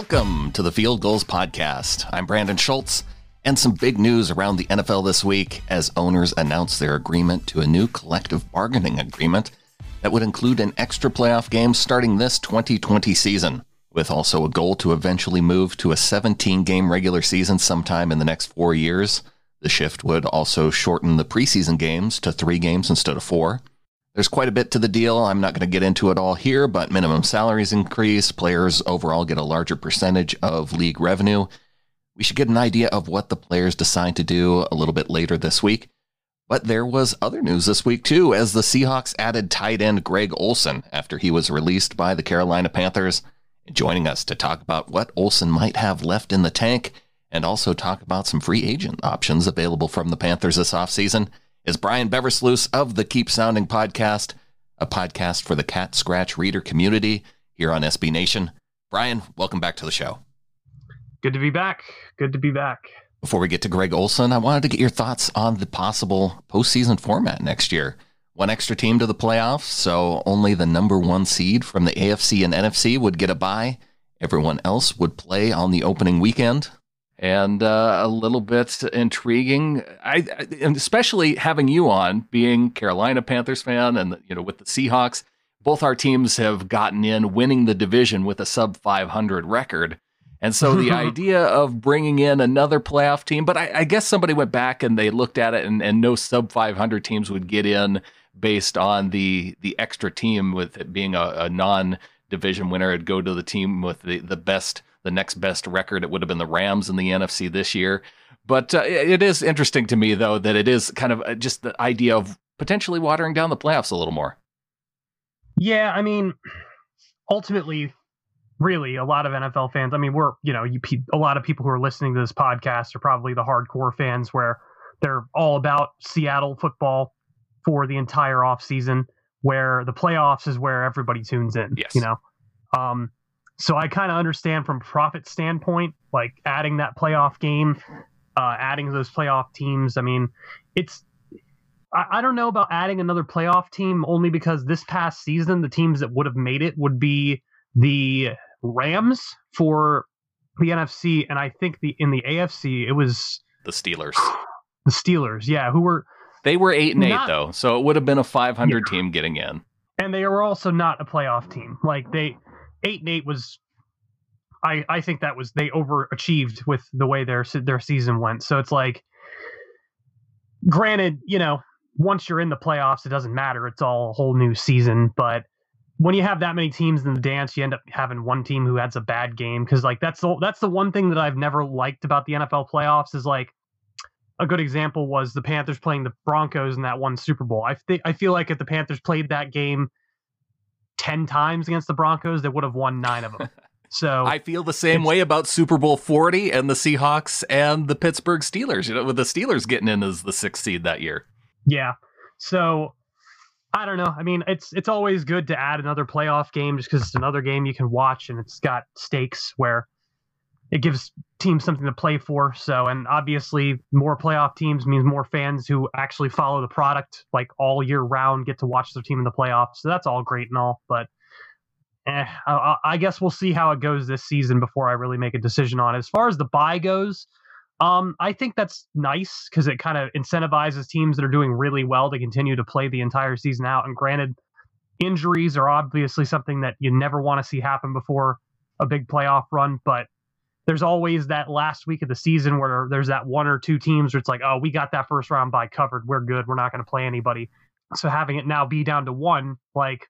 Welcome to the Field Gulls Podcast. I'm Brandon Schultz, and some big news around the NFL this week as owners announce their agreement to a new collective bargaining agreement that would include an extra playoff game starting this 2020 season, with also a goal to eventually move to a 17 game regular season sometime in the next four years. The shift would also shorten the preseason games to three games instead of four. There's quite a bit to the deal. I'm not going to get into it all here, but minimum salaries increase. Players overall get a larger percentage of league revenue. We should get an idea of what the players decide to do a little bit later this week. But there was other news this week too, as the Seahawks added tight end Greg Olsen after he was released by the Carolina Panthers. Joining us to talk about what Olsen might have left in the tank and also talk about some free agent options available from the Panthers this offseason is Brian Beversluis of the Keep Sounding podcast, a podcast for the Cat Scratch reader community here on SB Nation. Brian, welcome back to the show. Good to be back. Good to be back. Before we get to Greg Olsen, I wanted to get your thoughts on the possible postseason format next year. One extra team to the playoffs, so only the number one seed from the AFC and NFC would get a bye. Everyone else would play on the opening weekend and uh, a little bit intriguing. I, and especially having you on, being Carolina Panthers fan, and you know with the Seahawks, both our teams have gotten in, winning the division with a sub 500 record. And so the idea of bringing in another playoff team, but I, I, guess somebody went back and they looked at it, and, and no sub 500 teams would get in based on the the extra team with it being a, a non division winner. It'd go to the team with the, the best the next best record. It would have been the Rams in the NFC this year. But uh, it is interesting to me, though, that it is kind of uh, just the idea of potentially watering down the playoffs a little more. Yeah, I mean, ultimately, really, a lot of NFL fans. I mean, we're you know, you a lot of people who are listening to this podcast are probably the hardcore fans where they're all about Seattle football for the entire off season. Where the playoffs is where everybody tunes in. Yes. You know, um, so I kind of understand from profit standpoint, like adding that playoff game, uh, adding those playoff teams. I mean, it's I, I don't know about adding another playoff team only because this past season the teams that would have made it would be the Rams for the NFC, and I think the in the AFC it was the Steelers. The Steelers, yeah, who were they were eight and not, eight though, so it would have been a 500 yeah. team getting in. And they were also not a playoff team. Like they eight and eight was I, I think that was they overachieved with the way their their season went. So it's like, granted, you know, once you're in the playoffs, it doesn't matter. It's all a whole new season. But when you have that many teams in the dance, you end up having one team who has a bad game because like that's the that's the one thing that I've never liked about the NFL playoffs is like a good example was the Panthers playing the Broncos in that one Super Bowl. I think I feel like if the Panthers played that game 10 times against the Broncos, they would have won nine of them. So I feel the same way about Super Bowl 40 and the Seahawks and the Pittsburgh Steelers, you know, with the Steelers getting in as the sixth seed that year. Yeah. So I don't know. I mean, it's it's always good to add another playoff game just because it's another game you can watch and it's got stakes where it gives teams something to play for. So, and obviously, more playoff teams means more fans who actually follow the product like all year round get to watch their team in the playoffs. So that's all great and all, but eh, I, I, guess we'll see how it goes this season before I really make a decision on it. As far as the bye goes, um, I think that's nice because it kind of incentivizes teams that are doing really well to continue to play the entire season out. And granted, injuries are obviously something that you never want to see happen before a big playoff run, but there's always that last week of the season where there's that one or two teams where it's like, oh, we got that first round bye covered. We're good. We're not going to play anybody. So having it now be down to one, like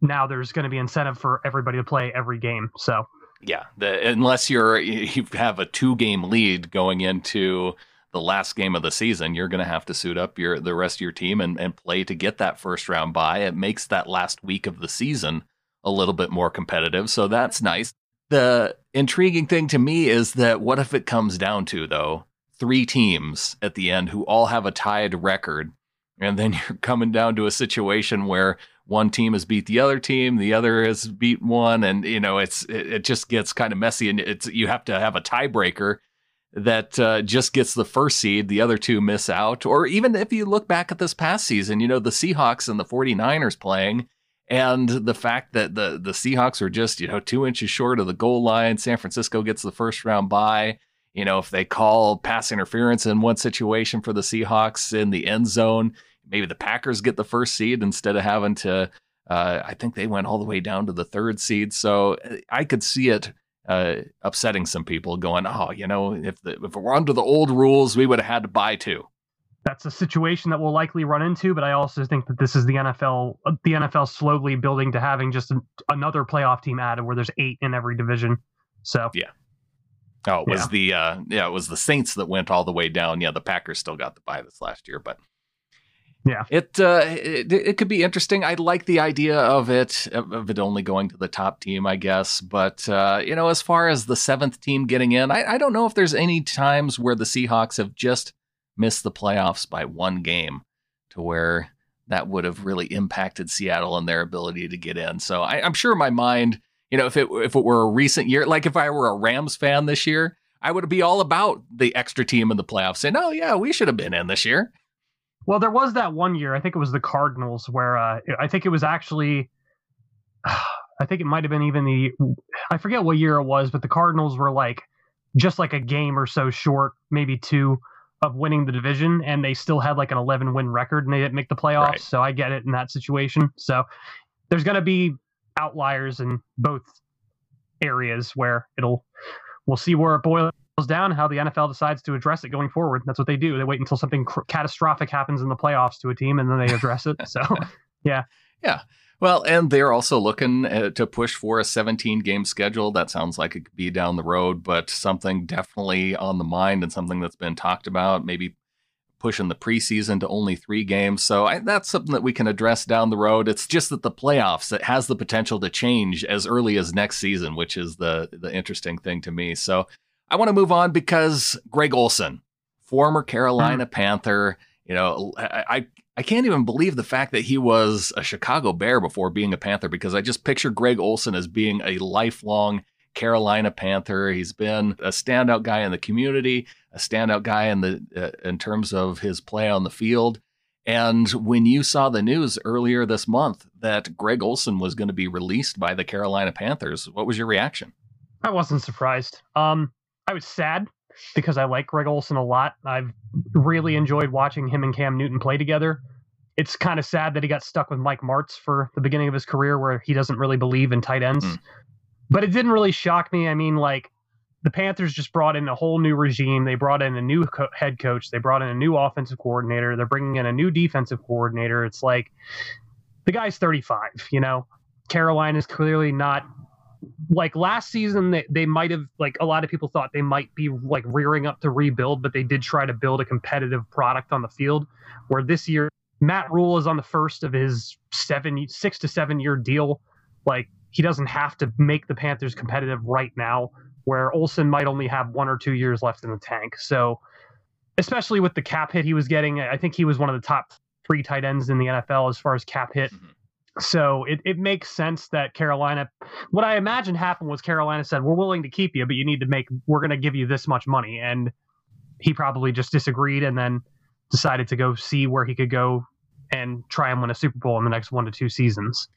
now there's going to be incentive for everybody to play every game. So yeah, the, unless you're you have a two game lead going into the last game of the season, you're going to have to suit up your the rest of your team and, and play to get that first round bye. It makes that last week of the season a little bit more competitive, so that's nice. The intriguing thing to me is that what if it comes down to though three teams at the end who all have a tied record, and then you're coming down to a situation where one team has beat the other team, the other has beat one, and you know it's it, it just gets kind of messy, and it's you have to have a tiebreaker that uh, just gets the first seed, the other two miss out, or even if you look back at this past season, you know the Seahawks and the 49ers playing, And the fact that the the Seahawks are just you know two inches short of the goal line, San Francisco gets the first round bye. You know, if they call pass interference in one situation for the Seahawks in the end zone, maybe the Packers get the first seed instead of having to. Uh, I think they went all the way down to the third seed, so I could see it uh, upsetting some people. Going, oh, you know, if the, if it were under the old rules, we would have had to buy two. That's a situation that we'll likely run into, but I also think that this is the NFL. The NFL slowly building to having just an, another playoff team added, where there's eight in every division. So yeah. Oh, it was yeah. the uh, yeah, it was the Saints that went all the way down. Yeah, the Packers still got the bye this last year, but yeah, it, uh, it it could be interesting. I like the idea of it of it only going to the top team, I guess. But uh, you know, as far as the seventh team getting in, I, I don't know if there's any times where the Seahawks have just missed the playoffs by one game, to where that would have really impacted Seattle and their ability to get in. So I, I'm sure my mind, you know, if it if it were a recent year, like if I were a Rams fan this year, I would be all about the extra team in the playoffs, saying, "Oh yeah, we should have been in this year." Well, there was that one year. I think it was the Cardinals where uh, I think it was actually. I think it might have been even the. I forget what year it was, but the Cardinals were like just like a game or so short, maybe two, of winning the division, and they still had like an 11 win record and they didn't make the playoffs. Right. So I get it in that situation. So there's going to be outliers in both areas where it'll. We'll see where it boils down how the NFL decides to address it going forward. That's what they do. They wait until something cr- catastrophic happens in the playoffs to a team and then they address it. So, yeah. Yeah. Well, and they're also looking uh, to push for a 17 game schedule. That sounds like it could be down the road, but something definitely on the mind and something that's been talked about. Maybe pushing the preseason to only three games. So I, that's something that we can address down the road. It's just that the playoffs it has the potential to change as early as next season, which is the the interesting thing to me. So I want to move on because Greg Olsen, former Carolina mm. Panther, you know, I, I, can't even believe the fact that he was a Chicago Bear before being a Panther because I just picture Greg Olsen as being a lifelong Carolina Panther. He's been a standout guy in the community, a standout guy in the uh, in terms of his play on the field. And when you saw the news earlier this month that Greg Olsen was going to be released by the Carolina Panthers, what was your reaction? I wasn't surprised. Um, I was sad because I like Greg Olsen a lot. I've really enjoyed watching him and Cam Newton play together. It's kind of sad that he got stuck with Mike Martz for the beginning of his career, where he doesn't really believe in tight ends. Mm. But it didn't really shock me. I mean, like the Panthers just brought in a whole new regime. They brought in a new co- head coach. They brought in a new offensive coordinator. They're bringing in a new defensive coordinator. It's like the guy's 35. You know, Carolina is clearly not like last season they, they might have like a lot of people thought they might be like rearing up to rebuild but they did try to build a competitive product on the field where this year matt rhule is on the first of his seven six to seven year deal. Like he doesn't have to make the panthers competitive right now where olsen might only have one or two years left in the tank. So especially with the cap hit he was getting i think he was one of the top three tight ends in the nfl as far as cap hit mm-hmm so it, it makes sense that Carolina, what I imagine happened was Carolina said, we're willing to keep you, but you need to make, we're going to give you this much money. And he probably just disagreed and then decided to go see where he could go and try and win a Super Bowl in the next one to two seasons.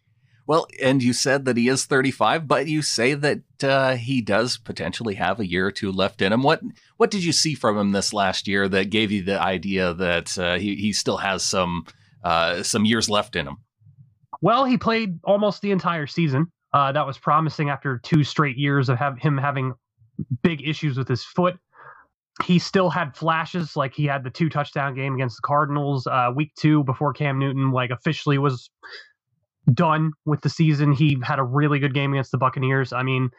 Well, and you said that he is 35, but you say that uh, he does potentially have a year or two left in him. What what did you see from him this last year that gave you the idea that uh, he he still has some uh, some years left in him? Well, he played almost the entire season. Uh, that was promising after two straight years of have him having big issues with his foot. He still had flashes, like he had the two touchdown game against the Cardinals uh, week two before Cam Newton like officially was done with the season. He had a really good game against the Buccaneers. I mean,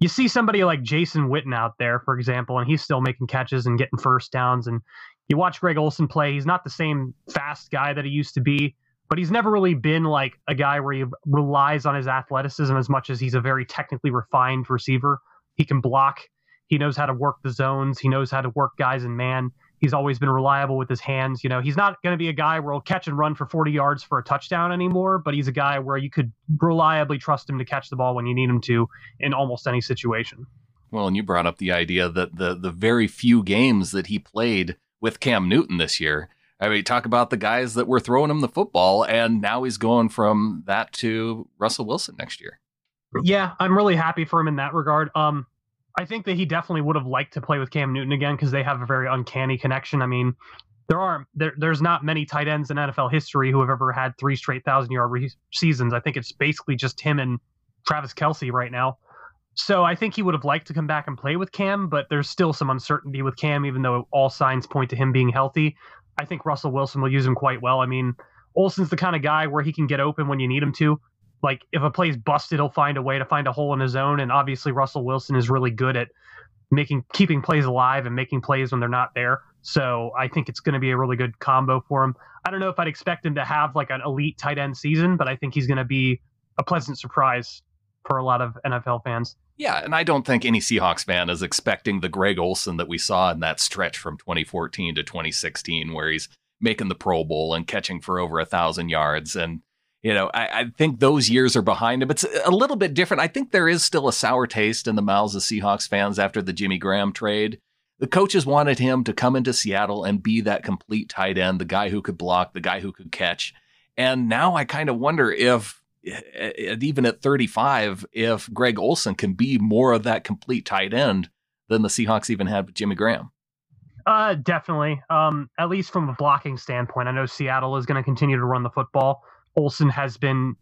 you see somebody like Jason Witten out there, for example, and he's still making catches and getting first downs. And you watch Greg Olsen play; he's not the same fast guy that he used to be but he's never really been like a guy where he relies on his athleticism as much as he's a very technically refined receiver. He can block. He knows how to work the zones. He knows how to work guys in man. He's always been reliable with his hands. You know, he's not going to be a guy where he'll catch and run for 40 yards for a touchdown anymore, but he's a guy where you could reliably trust him to catch the ball when you need him to in almost any situation. Well, and you brought up the idea that the the very few games that he played with Cam Newton this year, I mean, talk about the guys that were throwing him the football, and now he's going from that to Russell Wilson next year. Yeah, I'm really happy for him in that regard. Um, I think that he definitely would have liked to play with Cam Newton again because they have a very uncanny connection. I mean, there are there, there's not many tight ends in NFL history who have ever had three straight thousand yard re- seasons. I think it's basically just him and Travis Kelce right now. So I think he would have liked to come back and play with Cam, but there's still some uncertainty with Cam, even though all signs point to him being healthy. I think Russell Wilson will use him quite well. I mean, Olsen's the kind of guy where he can get open when you need him to. Like if a play's busted, he'll find a way to find a hole in his own. And obviously, Russell Wilson is really good at making keeping plays alive and making plays when they're not there. So I think it's going to be a really good combo for him. I don't know if I'd expect him to have like an elite tight end season, but I think he's going to be a pleasant surprise for a lot of NFL fans. Yeah, and I don't think any Seahawks fan is expecting the Greg Olsen that we saw in that stretch from 2014 to 2016, where he's making the Pro Bowl and catching for over a thousand yards. And, you know, I, I, think those years are behind him. It's a little bit different. I think there is still a sour taste in the mouths of Seahawks fans after the Jimmy Graham trade. The coaches wanted him to come into Seattle and be that complete tight end, the guy who could block, the guy who could catch. And now I kind of wonder if even at 35, if Greg Olsen can be more of that complete tight end than the Seahawks even had with Jimmy Graham. Uh, definitely. Um, at least from a blocking standpoint, I know Seattle is going to continue to run the football. Olsen has been,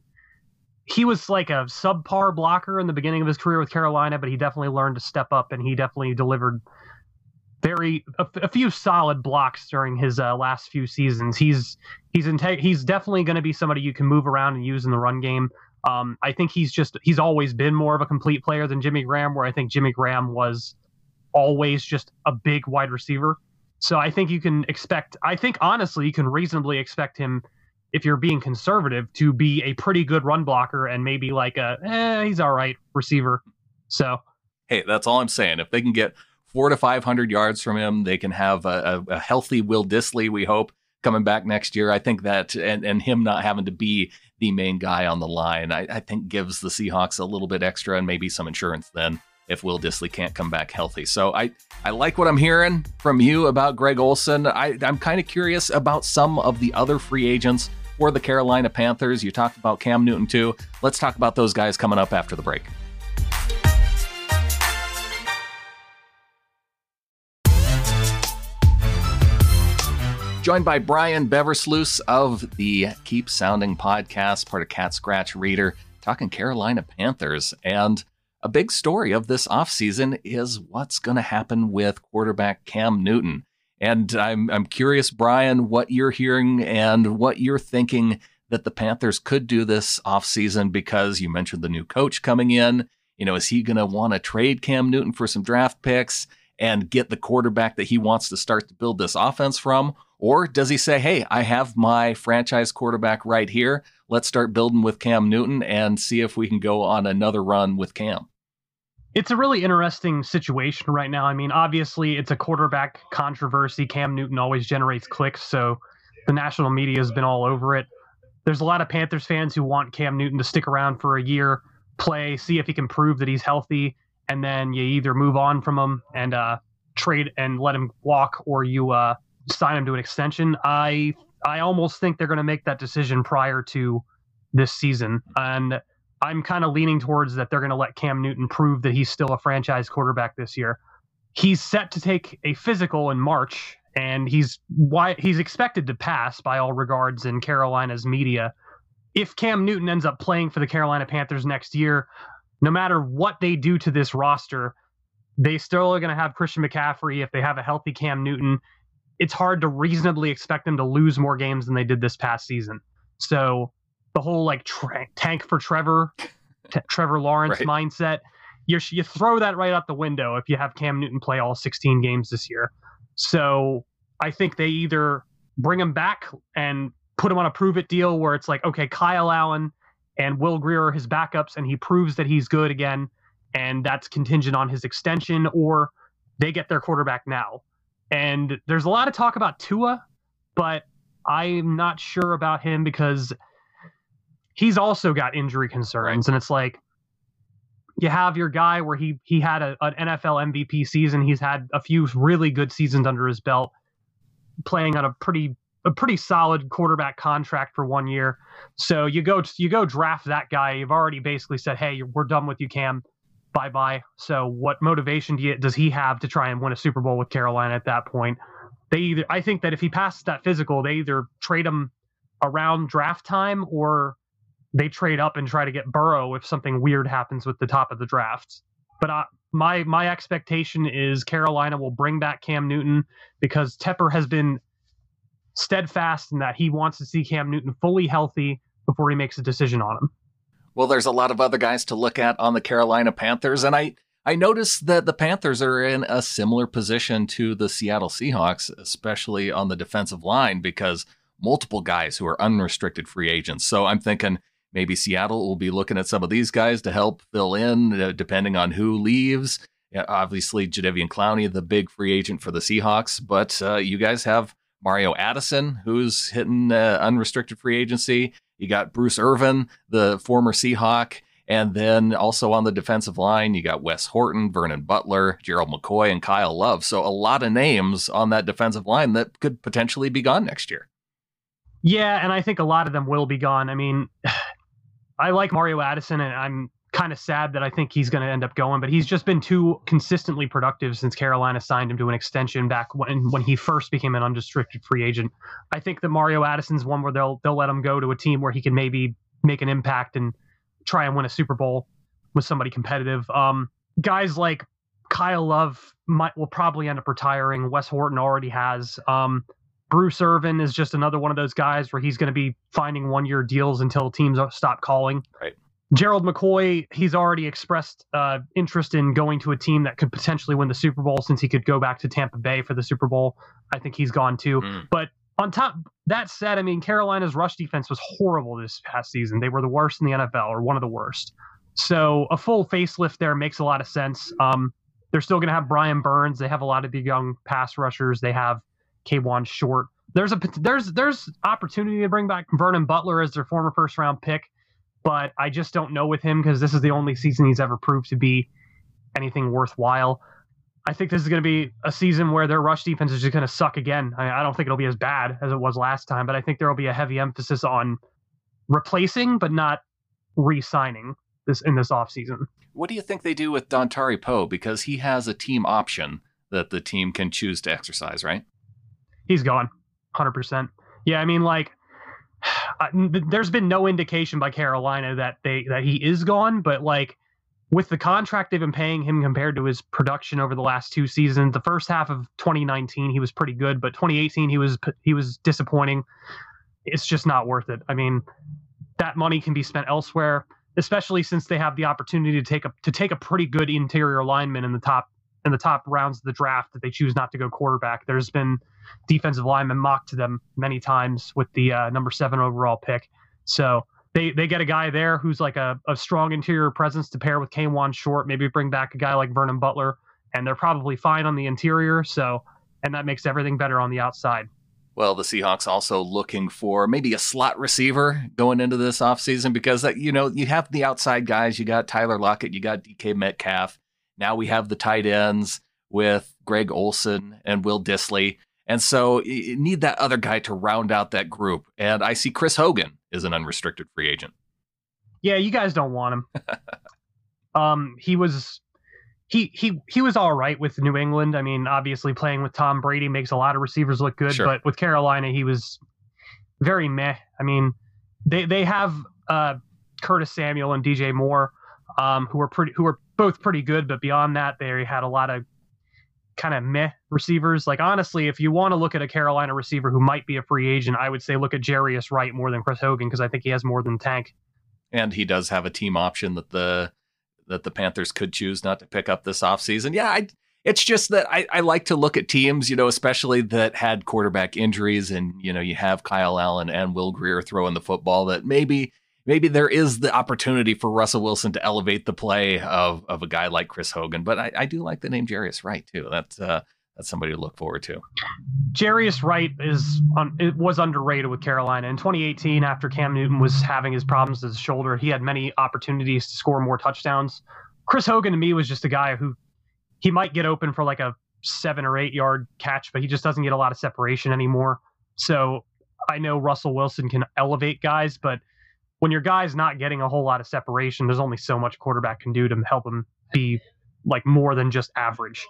he was like a subpar blocker in the beginning of his career with Carolina, but he definitely learned to step up and he definitely delivered very a, a few solid blocks during his uh, last few seasons. He's he's inte- he's definitely going to be somebody you can move around and use in the run game. Um, I think he's just he's always been more of a complete player than Jimmy Graham, where I think Jimmy Graham was always just a big wide receiver. So I think you can expect. I think honestly, you can reasonably expect him, if you're being conservative, to be a pretty good run blocker and maybe like a eh, he's all right receiver. So hey, that's all I'm saying. If they can get four to 500 yards from him. They can have a, a, a, healthy Will Dissly, we hope, coming back next year. I think that, and, and him not having to be the main guy on the line, I, I think gives the Seahawks a little bit extra and maybe some insurance then if Will Dissly can't come back healthy. So I, I like what I'm hearing from you about Greg Olsen. I, I'm kind of curious about some of the other free agents for the Carolina Panthers. You talked about Cam Newton too. Let's talk about those guys coming up after the break. Joined by Brian Beversluis of the Keep Sounding podcast, part of Cat Scratch Reader, talking Carolina Panthers. And a big story of this offseason is what's going to happen with quarterback Cam Newton. And I'm, I'm curious, Brian, what you're hearing and what you're thinking that the Panthers could do this offseason because you mentioned the new coach coming in. You know, is he going to want to trade Cam Newton for some draft picks and get the quarterback that he wants to start to build this offense from? Or does he say, hey, I have my franchise quarterback right here. Let's start building with Cam Newton and see if we can go on another run with Cam? It's a really interesting situation right now. I mean, obviously, it's a quarterback controversy. Cam Newton always generates clicks, so the national media has been all over it. There's a lot of Panthers fans who want Cam Newton to stick around for a year, play, see if he can prove that he's healthy, and then you either move on from him and uh, trade and let him walk, or you uh, sign him to an extension. I I almost think they're going to make that decision prior to this season, and I'm kind of leaning towards that they're going to let Cam Newton prove that he's still a franchise quarterback this year. He's set to take a physical in March, and he's why he's expected to pass by all regards in Carolina's media. If Cam Newton ends up playing for the Carolina Panthers next year, no matter what they do to this roster, they still are going to have Christian McCaffrey if they have a healthy Cam Newton it's hard to reasonably expect them to lose more games than they did this past season. So the whole like tra- tank for Trevor, t- Trevor Lawrence right. mindset, you you throw that right out the window if you have Cam Newton play all 16 games this year. So I think they either bring him back and put him on a prove it deal where it's like, okay, Kyle Allen and Will Grier are his backups, and he proves that he's good again, and that's contingent on his extension, or they get their quarterback now. And there's a lot of talk about Tua, but I'm not sure about him because he's also got injury concerns. And it's like you have your guy where he he had a, an NFL MVP season. He's had a few really good seasons under his belt, playing on a pretty a pretty solid quarterback contract for one year. So you go you go draft that guy. You've already basically said, "Hey, we're done with you, Cam. Bye bye." So what motivation do you, does he have to try and win a Super Bowl with Carolina at that point? They either I think that if he passes that physical, they either trade him around draft time or they trade up and try to get Burrow if something weird happens with the top of the draft. But uh, my my expectation is Carolina will bring back Cam Newton because Tepper has been steadfast in that he wants to see Cam Newton fully healthy before he makes a decision on him. Well, there's a lot of other guys to look at on the Carolina Panthers, and I I noticed that the Panthers are in a similar position to the Seattle Seahawks, especially on the defensive line, because multiple guys who are unrestricted free agents. So I'm thinking maybe Seattle will be looking at some of these guys to help fill in, uh, depending on who leaves. Yeah, obviously, Jadeveon Clowney, the big free agent for the Seahawks, but uh, you guys have Mario Addison, who's hitting uh, unrestricted free agency. You got Bruce Irvin, the former Seahawk. And then also on the defensive line, you got Wes Horton, Vernon Butler, Gerald McCoy, and Kyle Love. So a lot of names on that defensive line that could potentially be gone next year. Yeah, and I think a lot of them will be gone. I mean, I like Mario Addison, and I'm kind of sad that I think he's going to end up going, but he's just been too consistently productive since Carolina signed him to an extension back when when he first became an unrestricted free agent. I think that Mario Addison's one where they'll they'll let him go to a team where he can maybe make an impact and try and win a Super Bowl with somebody competitive. Um, guys like Kyle Love might will probably end up retiring. Wes Horton already has. Um, Bruce Irvin is just another one of those guys where he's going to be finding one year deals until teams stop calling. Right. Gerald McCoy, he's already expressed uh, interest in going to a team that could potentially win the Super Bowl since he could go back to Tampa Bay for the Super Bowl. I think he's gone too. Mm. But on top that said, I mean Carolina's rush defense was horrible this past season. They were the worst in the NFL or one of the worst. So a full facelift there makes a lot of sense. Um, they're still going to have Brian Burns. They have a lot of the young pass rushers. They have Kawann Short. There's a there's there's opportunity to bring back Vernon Butler as their former first round pick but I just don't know with him because this is the only season he's ever proved to be anything worthwhile. I think this is going to be a season where their rush defense is just going to suck again. I, I, don't think it'll be as bad as it was last time, but I think there will be a heavy emphasis on replacing, but not re-signing this in this offseason. What do you think they do with Dontari Poe? Because he has a team option that the team can choose to exercise, right? He's gone, hundred percent. Yeah, I mean, like there's been no indication by Carolina that they that he is gone, but like with the contract they've been paying him compared to his production over the last two seasons, the first half of 2019 he was pretty good, but 2018 he was he was disappointing. It's just not worth it. I mean, that money can be spent elsewhere, especially since they have the opportunity to take a to take a pretty good interior lineman in the top in the top rounds of the draft that they choose not to go quarterback. There's been defensive linemen mocked to them many times with the uh, number seven overall pick. So they they get a guy there who's like a, a strong interior presence to pair with Kawann Short. Maybe bring back a guy like Vernon Butler, and they're probably fine on the interior. So and that makes everything better on the outside. Well, the Seahawks also looking for maybe a slot receiver going into this offseason because you know you have the outside guys. You got Tyler Lockett, you got DK Metcalf. Now we have the tight ends with Greg Olsen and Will Dissly. And so you need that other guy to round out that group. And I see Chris Hogan is an unrestricted free agent. Yeah, you guys don't want him. um, he was he he he was all right with New England. I mean, obviously playing with Tom Brady makes a lot of receivers look good, sure. but with Carolina, he was very meh. I mean, they they have uh, Curtis Samuel and DJ Moore, um, who are pretty who are both pretty good, but beyond that, they had a lot of kind of meh receivers. Like honestly, if you want to look at a Carolina receiver who might be a free agent, I would say look at Jarius Wright more than Chris Hogan because I think he has more than tank. And he does have a team option that the that the Panthers could choose not to pick up this offseason. Yeah, I, it's just that I, I like to look at teams, you know, especially that had quarterback injuries and, you know, you have Kyle Allen and Will Grier throwing the football that maybe maybe there is the opportunity for Russell Wilson to elevate the play of, of a guy like Chris Hogan. But I, I do like the name Jarius Wright too. That's uh, that's somebody to look forward to. Jarius Wright is on, it was underrated with Carolina in 2018. After Cam Newton was having his problems with his shoulder, he had many opportunities to score more touchdowns. Chris Hogan to me was just a guy who he might get open for like a seven or eight yard catch, but he just doesn't get a lot of separation anymore. So I know Russell Wilson can elevate guys, but when your guy's not getting a whole lot of separation, there's only so much quarterback can do to help him be like more than just average.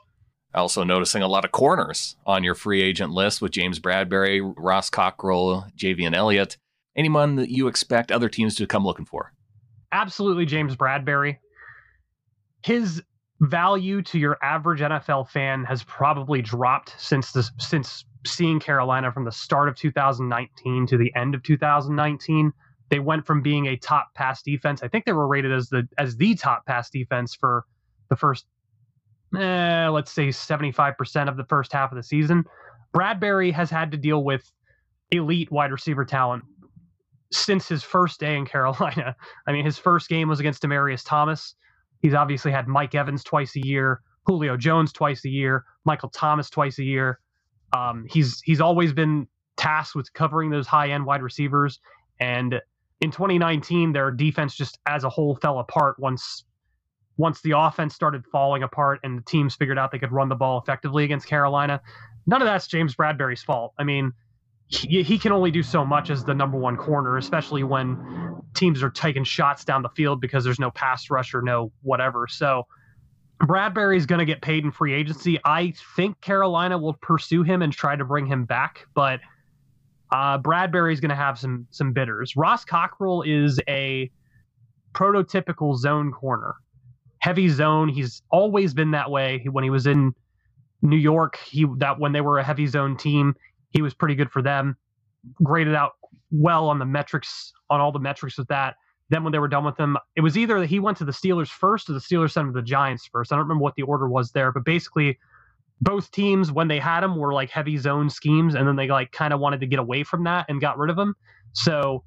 Also noticing a lot of corners on your free agent list with James Bradberry, Ross Cockrell, Javien Elliott. Anyone that you expect other teams to come looking for? Absolutely, James Bradberry. His value to your average NFL fan has probably dropped since the since seeing Carolina from the start of 2019 to the end of 2019. They went from being a top pass defense. I think they were rated as the as the top pass defense for the first eh, let's say 75% of the first half of the season. Bradberry has had to deal with elite wide receiver talent since his first day in Carolina. I mean, his first game was against Demaryius Thomas. He's obviously had Mike Evans twice a year, Julio Jones twice a year, Michael Thomas twice a year. Um, he's he's always been tasked with covering those high end wide receivers. And in 2019, their defense just as a whole fell apart once once the offense started falling apart and the teams figured out they could run the ball effectively against Carolina. None of that's James Bradberry's fault. I mean, he, he can only do so much as the number one corner, especially when teams are taking shots down the field because there's no pass rush or no whatever. So Bradberry is going to get paid in free agency. I think Carolina will pursue him and try to bring him back, but uh, Bradberry is going to have some some bidders. Ross Cockrell is a prototypical zone corner heavy zone. He's always been that way. When he was in New York, he that when they were a heavy zone team, he was pretty good for them. Graded out well on the metrics on all the metrics with that. Then when they were done with him, it was either that he went to the Steelers first or the Steelers sent him to the Giants first. I don't remember what the order was there, but basically both teams when they had him were like heavy zone schemes and then they like kind of wanted to get away from that and got rid of him. So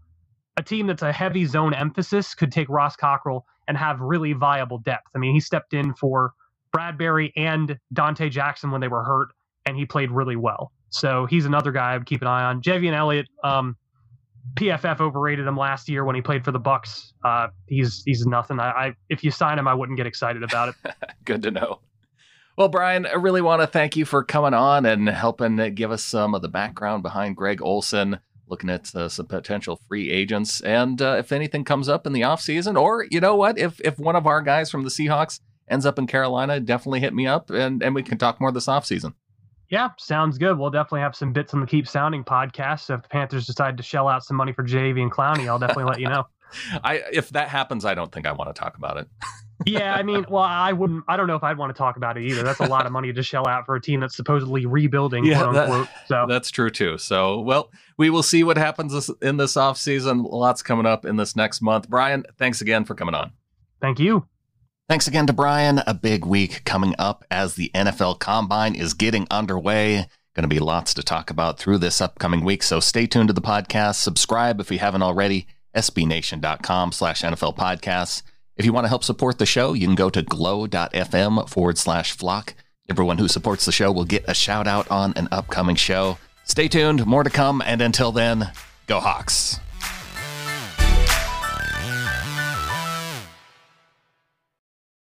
a team that's a heavy zone emphasis could take Ross Cockrell and have really viable depth. I mean, he stepped in for Bradberry and Donte Jackson when they were hurt, and he played really well. So he's another guy I would keep an eye on. Javien Elliott, um, PFF overrated him last year when he played for the Bucs. Uh, he's he's nothing. I, I if you sign him, I wouldn't get excited about it. Good to know. Well, Brian, I really want to thank you for coming on and helping give us some of the background behind Greg Olsen, looking at uh, some potential free agents. And uh, if anything comes up in the offseason, or you know what, if if one of our guys from the Seahawks ends up in Carolina, definitely hit me up and, and we can talk more this offseason. Yeah, sounds good. We'll definitely have some bits on the Keep Sounding podcast. So if the Panthers decide to shell out some money for Jadeveon Clowney, I'll definitely let you know. I if that happens, I don't think I want to talk about it. yeah, I mean, well, I wouldn't. I don't know if I'd want to talk about it either. That's a lot of money to shell out for a team that's supposedly rebuilding, yeah, quote unquote. That, so that's true too. So, well, we will see what happens in this off season. Lots coming up in this next month. Brian, thanks again for coming on. Thank you. Thanks again to Brian. A big week coming up as the NFL Combine is getting underway. Going to be lots to talk about through this upcoming week. So stay tuned to the podcast. Subscribe if you haven't already. SBNation.com slash NFL podcasts. If you want to help support the show, you can go to glow.fm forward slash flock. Everyone who supports the show will get a shout out on an upcoming show. Stay tuned, more to come, and until then, go Hawks.